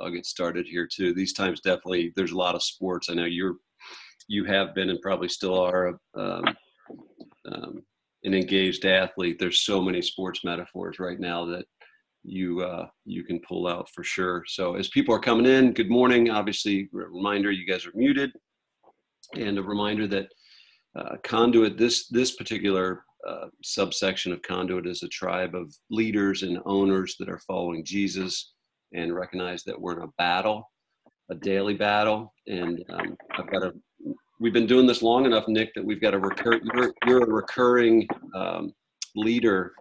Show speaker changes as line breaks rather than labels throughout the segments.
I'll get started here too. These times definitely there's a lot of sports. I know you're you have been and probably still are um, um, an engaged athlete. There's so many sports metaphors right now that you uh, you can pull out for sure. So as people are coming in, good morning. Obviously, reminder you guys are muted, and a reminder that uh, conduit this this particular uh, subsection of conduit is a tribe of leaders and owners that are following Jesus and recognize that we're in a battle, a daily battle. And um, I've got a we've been doing this long enough, Nick, that we've got a recur. You're, you're a recurring um, leader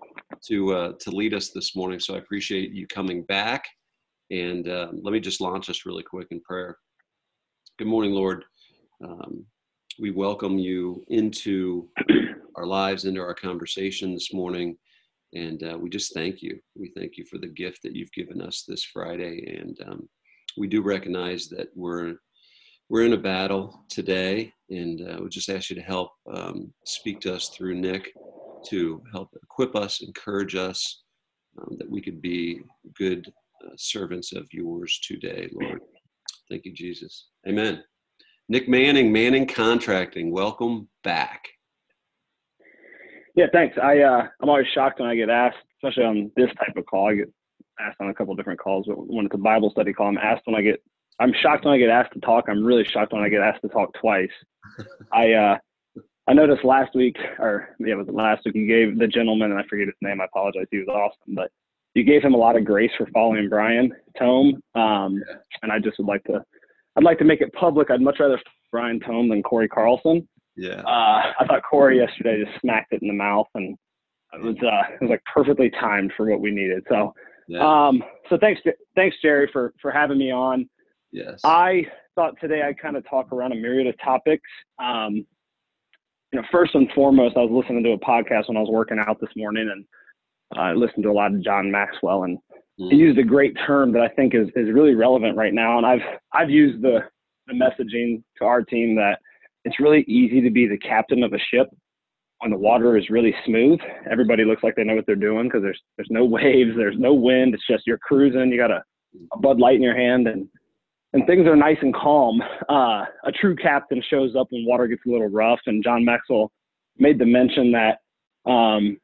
to uh, to lead us this morning. So I appreciate you coming back. And uh, let me just launch us really quick in prayer. Good morning, Lord. Um, we welcome you into our lives, into our conversation this morning. And uh, we just thank you. We thank you for the gift that you've given us this Friday. And um, we do recognize that we're we're in a battle today, and uh, we just ask you to help um, speak to us through Nick to help equip us, encourage us, um, that we could be good uh, servants of yours today, Lord. Thank you, Jesus. Amen. Nick Manning, Manning Contracting, welcome back.
Yeah, thanks. I uh, I'm always shocked when I get asked, especially on this type of call. I get asked on a couple different calls, but when it's a Bible study call, I'm asked when I get I'm shocked when I get asked to talk. I'm really shocked when I get asked to talk twice. I uh, I noticed last week, or yeah, it was last week. You gave the gentleman, and I forget his name. I apologize. He was awesome, but you gave him a lot of grace for following Brian Tome. Um, and I just would like to, I'd like to make it public. I'd much rather Brian Tome than Corey Carlson.
Yeah.
Uh, I thought Corey yesterday just smacked it in the mouth, and it was uh, it was like perfectly timed for what we needed. So, yeah. um, so thanks, thanks Jerry for for having me on.
Yes.
I thought today I'd kind of talk around a myriad of topics. Um, you know, first and foremost, I was listening to a podcast when I was working out this morning, and I listened to a lot of John Maxwell, and mm. he used a great term that I think is is really relevant right now. And I've I've used the the messaging to our team that it's really easy to be the captain of a ship when the water is really smooth. Everybody looks like they know what they're doing because there's there's no waves, there's no wind. It's just you're cruising. You got a, a Bud Light in your hand, and and things are nice and calm. Uh, a true captain shows up when water gets a little rough. And John Maxwell made the mention that um,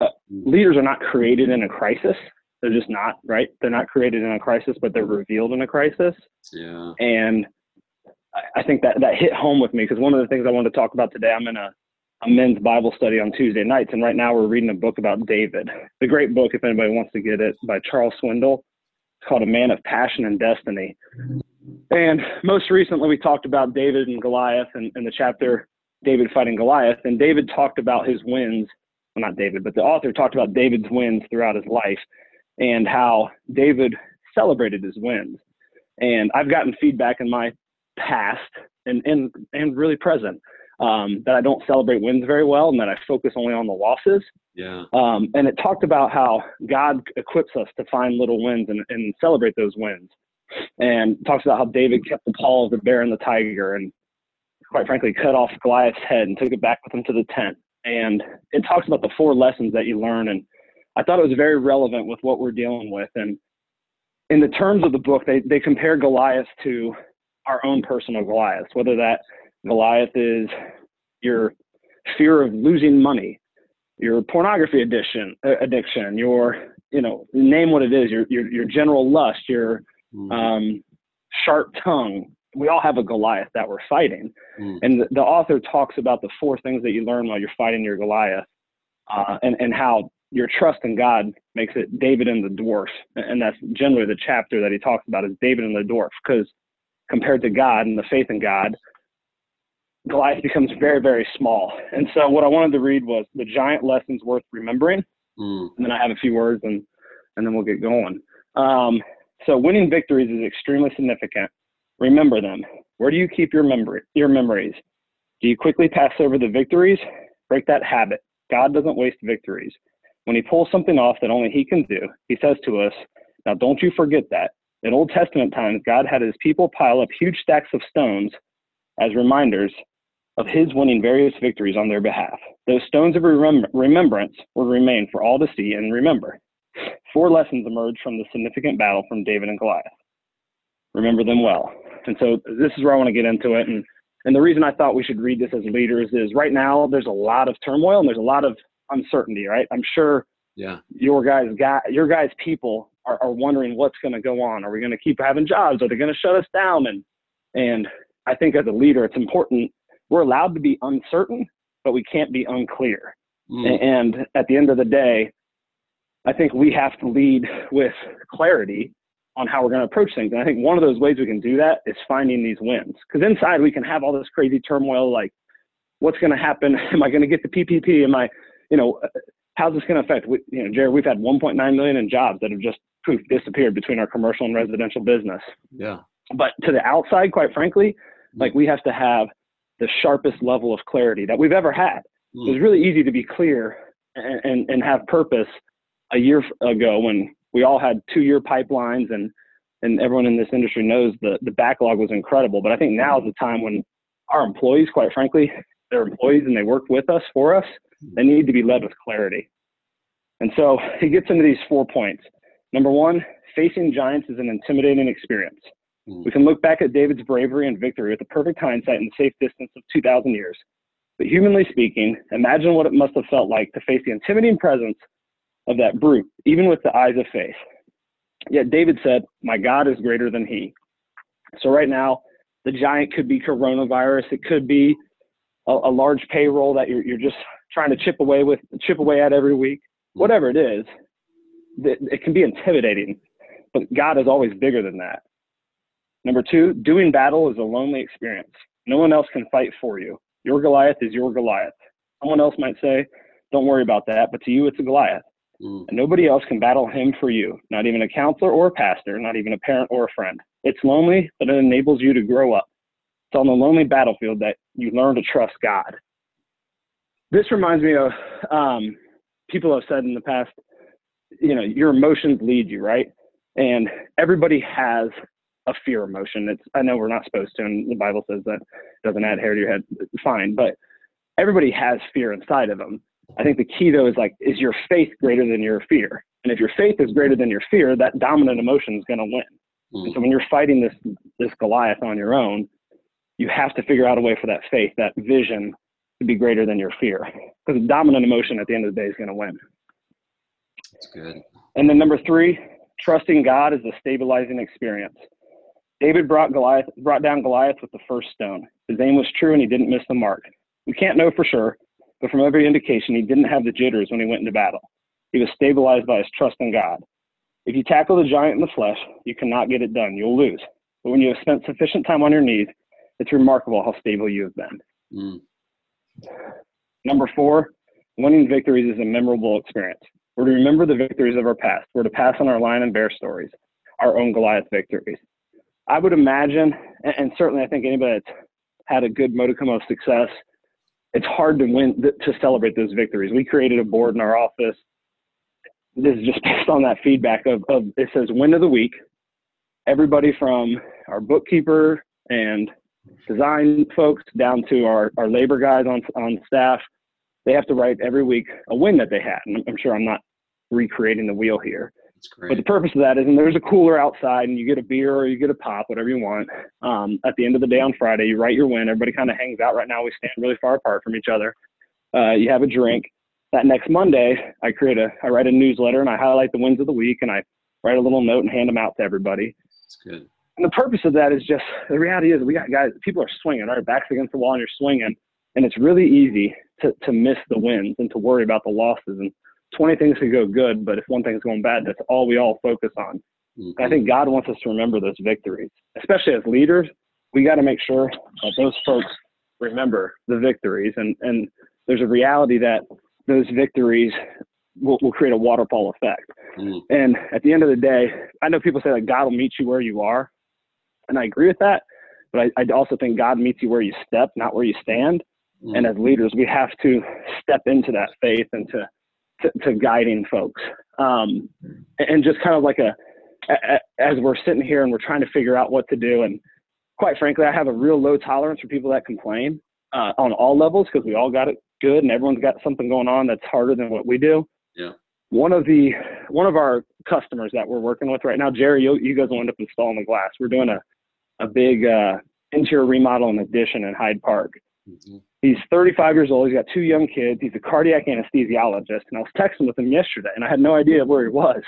uh, leaders are not created in a crisis. They're just not, right? They're not created in a crisis, but they're revealed in a crisis.
Yeah.
And I think that that hit home with me because one of the things I wanted to talk about today, I'm in a, a men's Bible study on Tuesday nights, and right now we're reading a book about David. The great book, if anybody wants to get it, by Charles Swindoll. It's called A Man of Passion and Destiny. And most recently, we talked about David and Goliath and, and the chapter David fighting Goliath. And David talked about his wins. Well, not David, but the author talked about David's wins throughout his life and how David celebrated his wins. And I've gotten feedback in my past and, and, and really present um, that I don't celebrate wins very well and that I focus only on the losses.
Yeah.
Um, and it talked about how God equips us to find little wins and, and celebrate those wins. And talks about how David kept the paw of the bear and the tiger and quite frankly cut off Goliath's head and took it back with him to the tent. And it talks about the four lessons that you learn. And I thought it was very relevant with what we're dealing with. And in the terms of the book, they, they compare Goliath to our own personal Goliaths, whether that Goliath is your fear of losing money, your pornography addiction, uh, addiction, your you know name what it is, your your, your general lust, your mm-hmm. um, sharp tongue. We all have a Goliath that we're fighting, mm-hmm. and the, the, author talks about the four things that you learn while you're fighting your Goliath, uh, and and how your trust in God makes it David and the dwarf, and that's generally the chapter that he talks about is David and the dwarf, because compared to God and the faith in God, Goliath becomes very, very small. And so what I wanted to read was the giant lessons worth remembering. Mm. And then I have a few words and, and then we'll get going. Um, so winning victories is extremely significant. Remember them. Where do you keep your memory, your memories? Do you quickly pass over the victories? Break that habit. God doesn't waste victories. When he pulls something off that only he can do, he says to us, now don't you forget that. In Old Testament times, God had his people pile up huge stacks of stones as reminders of his winning various victories on their behalf. Those stones of remem- remembrance will remain for all to see and remember. Four lessons emerged from the significant battle from David and Goliath. Remember them well. And so this is where I want to get into it. And, and the reason I thought we should read this as leaders is right now there's a lot of turmoil and there's a lot of uncertainty, right? I'm sure
yeah.
your guys got your guys people are, are wondering what's going to go on. Are we going to keep having jobs? Are they going to shut us down? And and I think as a leader, it's important. We're allowed to be uncertain, but we can't be unclear. Mm. And at the end of the day, I think we have to lead with clarity on how we're going to approach things. And I think one of those ways we can do that is finding these wins. Because inside we can have all this crazy turmoil, like what's going to happen? Am I going to get the PPP? Am I, you know, how's this going to affect? We, you know, Jared, we've had 1.9 million in jobs that have just poof disappeared between our commercial and residential business.
Yeah.
But to the outside, quite frankly, mm. like we have to have the sharpest level of clarity that we've ever had. Mm. It was really easy to be clear and, and, and have purpose a year ago when we all had two year pipelines and and everyone in this industry knows the the backlog was incredible. But I think now is the time when our employees, quite frankly, they're employees and they work with us for us. They need to be led with clarity. And so he gets into these four points. Number one, facing giants is an intimidating experience. Mm. We can look back at David's bravery and victory with the perfect hindsight and the safe distance of 2,000 years. But humanly speaking, imagine what it must have felt like to face the intimidating presence of that brute, even with the eyes of faith. Yet David said, My God is greater than he. So right now, the giant could be coronavirus. It could be a, a large payroll that you're, you're just trying to chip away with, chip away at every week. Whatever it is, it can be intimidating, but God is always bigger than that. Number two, doing battle is a lonely experience. No one else can fight for you. Your Goliath is your Goliath. Someone else might say, don't worry about that, but to you, it's a Goliath. Mm. And nobody else can battle him for you, not even a counselor or a pastor, not even a parent or a friend. It's lonely, but it enables you to grow up. It's on the lonely battlefield that you learn to trust God. This reminds me of um, people have said in the past, you know, your emotions lead you, right? And everybody has a fear emotion. It's I know we're not supposed to, and the Bible says that doesn't add hair to your head. Fine, but everybody has fear inside of them. I think the key though is like, is your faith greater than your fear? And if your faith is greater than your fear, that dominant emotion is going to win. Mm. And so when you're fighting this this Goliath on your own, you have to figure out a way for that faith, that vision, to be greater than your fear, because the dominant emotion at the end of the day is going to win.
That's good.
And then number three, trusting God is a stabilizing experience. David brought Goliath brought down Goliath with the first stone. His aim was true and he didn't miss the mark. We can't know for sure, but from every indication, he didn't have the jitters when he went into battle. He was stabilized by his trust in God. If you tackle the giant in the flesh, you cannot get it done. You'll lose. But when you have spent sufficient time on your knees, it's remarkable how stable you have been. Mm. Number four, winning victories is a memorable experience. We're to remember the victories of our past. We're to pass on our lion and bear stories, our own Goliath victories. I would imagine, and certainly I think anybody that's had a good modicum of success it's hard to win to celebrate those victories. We created a board in our office. This is just based on that feedback of, of it says win of the week. Everybody from our bookkeeper and design folks down to our, our labor guys on on staff, they have to write every week a win that they had. And I'm sure I'm not recreating the wheel here. But the purpose of that is, and there's a cooler outside, and you get a beer or you get a pop, whatever you want. Um, at the end of the day on Friday, you write your win. Everybody kind of hangs out. Right now, we stand really far apart from each other. Uh, you have a drink. That next Monday, I create a, I write a newsletter and I highlight the wins of the week, and I write a little note and hand them out to everybody.
That's good.
And the purpose of that is just the reality is we got guys, people are swinging, right? Backs against the wall, and you're swinging, and it's really easy to to miss the wins and to worry about the losses and 20 things could go good, but if one thing's going bad, that's all we all focus on. Mm-hmm. I think God wants us to remember those victories, especially as leaders. We got to make sure that those folks remember the victories, and and there's a reality that those victories will, will create a waterfall effect. Mm-hmm. And at the end of the day, I know people say that God will meet you where you are, and I agree with that. But I, I also think God meets you where you step, not where you stand. Mm-hmm. And as leaders, we have to step into that faith and to to, to guiding folks. Um, and just kind of like a, a, as we're sitting here and we're trying to figure out what to do. And quite frankly, I have a real low tolerance for people that complain uh, on all levels because we all got it good and everyone's got something going on that's harder than what we do.
Yeah.
One of the one of our customers that we're working with right now, Jerry, you, you guys will end up installing the glass. We're doing a, a big uh, interior remodel and addition in Hyde Park. Mm-hmm. He's 35 years old. He's got two young kids. He's a cardiac anesthesiologist. And I was texting with him yesterday, and I had no idea where he was.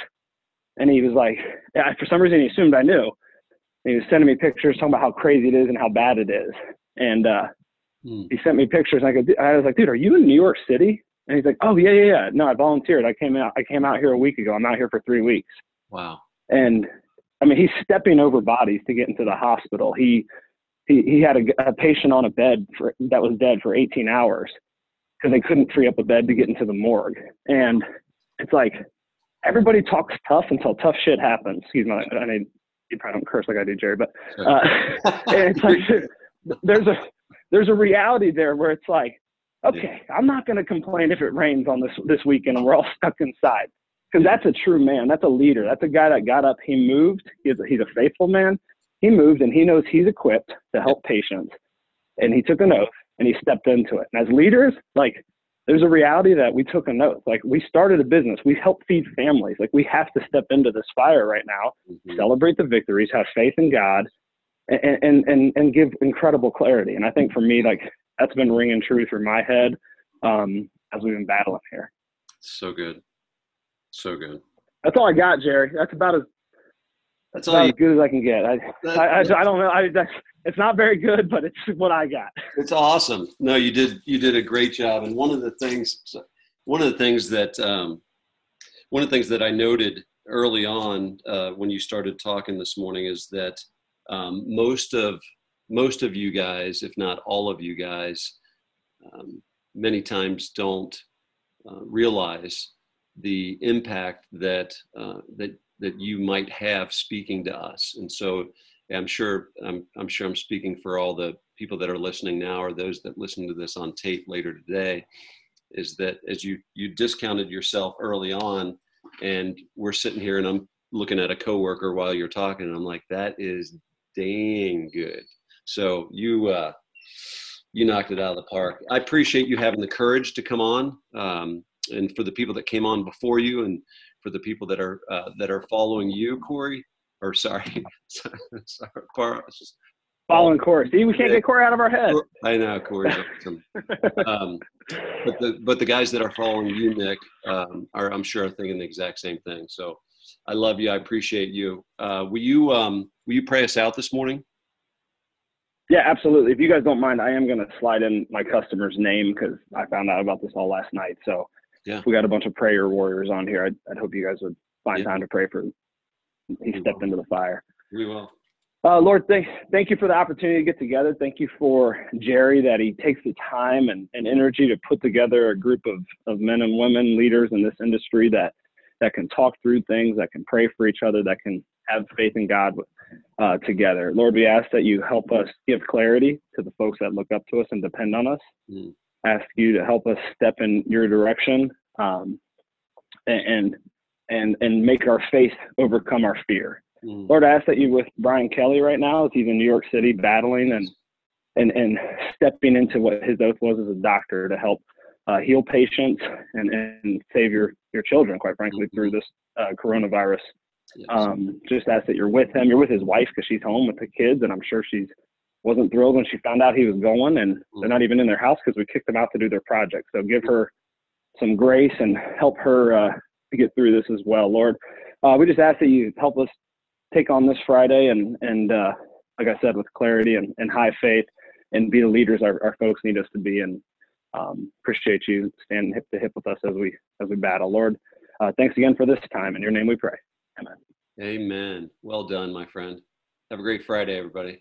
And he was like, yeah, for some reason, he assumed I knew. And he was sending me pictures talking about how crazy it is and how bad it is. And uh, hmm. he sent me pictures. And I, go, I was like, dude, are you in New York City? And he's like, oh yeah, yeah, yeah. No, I volunteered. I came out. I came out here a week ago. I'm out here for three weeks.
Wow.
And I mean, he's stepping over bodies to get into the hospital. He he, he had a, a patient on a bed for, that was dead for 18 hours because they couldn't free up a bed to get into the morgue. And it's like everybody talks tough until tough shit happens. Excuse me. I mean, you probably don't curse like I do, Jerry, but uh, it's like there's a there's a reality there where it's like, okay, I'm not going to complain if it rains on this this weekend and we're all stuck inside because that's a true man. That's a leader. That's a guy that got up. He moved. He's a, he's a faithful man, he moved and he knows he's equipped to help patients. And he took an oath and he stepped into it. And as leaders, like there's a reality that we took an oath. Like we started a business, we help feed families. Like we have to step into this fire right now, mm-hmm. celebrate the victories, have faith in God, and, and and and give incredible clarity. And I think for me, like that's been ringing true through my head um, as we've been battling here.
So good, so good.
That's all I got, Jerry. That's about as that's all as good as I can get. I, I, I, I, don't know. I, that's, it's not very good, but it's what I got.
It's awesome. No, you did you did a great job. And one of the things, one of the things that um, one of the things that I noted early on uh, when you started talking this morning is that um, most of most of you guys, if not all of you guys, um, many times don't uh, realize the impact that uh, that that you might have speaking to us. And so I'm sure I'm, I'm sure I'm speaking for all the people that are listening now or those that listen to this on tape later today is that as you you discounted yourself early on and we're sitting here and I'm looking at a coworker while you're talking and I'm like that is dang good. So you uh you knocked it out of the park. I appreciate you having the courage to come on. Um, and for the people that came on before you and for the people that are uh, that are following you, Corey. Or sorry,
sorry following Corey. See, we can't get Corey out of our head.
I know Corey's awesome. um, but the but the guys that are following you, Nick, um, are I'm sure are thinking the exact same thing. So I love you. I appreciate you. Uh, will you um, will you pray us out this morning?
Yeah, absolutely. If you guys don't mind, I am going to slide in my customer's name because I found out about this all last night. So yeah. we got a bunch of prayer warriors on here. I'd, I'd hope you guys would find yeah. time to pray for. He stepped into the fire.
We will.
Uh, Lord, thank, thank you for the opportunity to get together. Thank you for Jerry that he takes the time and, and energy to put together a group of, of men and women leaders in this industry that that can talk through things, that can pray for each other, that can have faith in God uh, together. Lord, we ask that you help us give clarity to the folks that look up to us and depend on us. Mm ask you to help us step in your direction um, and and and make our faith overcome our fear. Mm. Lord, I ask that you with Brian Kelly right now as he's in New York City battling and and and stepping into what his oath was as a doctor to help uh, heal patients and, and save your your children, quite frankly, mm-hmm. through this uh, coronavirus. Yes. Um, just ask that you're with him. You're with his wife because she's home with the kids, and I'm sure she's wasn't thrilled when she found out he was going, and they're not even in their house because we kicked them out to do their project. So give her some grace and help her uh, to get through this as well, Lord. Uh, we just ask that you help us take on this Friday and and uh, like I said, with clarity and, and high faith, and be the leaders our, our folks need us to be. And um, appreciate you standing hip to hip with us as we as we battle, Lord. Uh, thanks again for this time. In your name we pray. Amen.
Amen. Well done, my friend. Have a great Friday, everybody.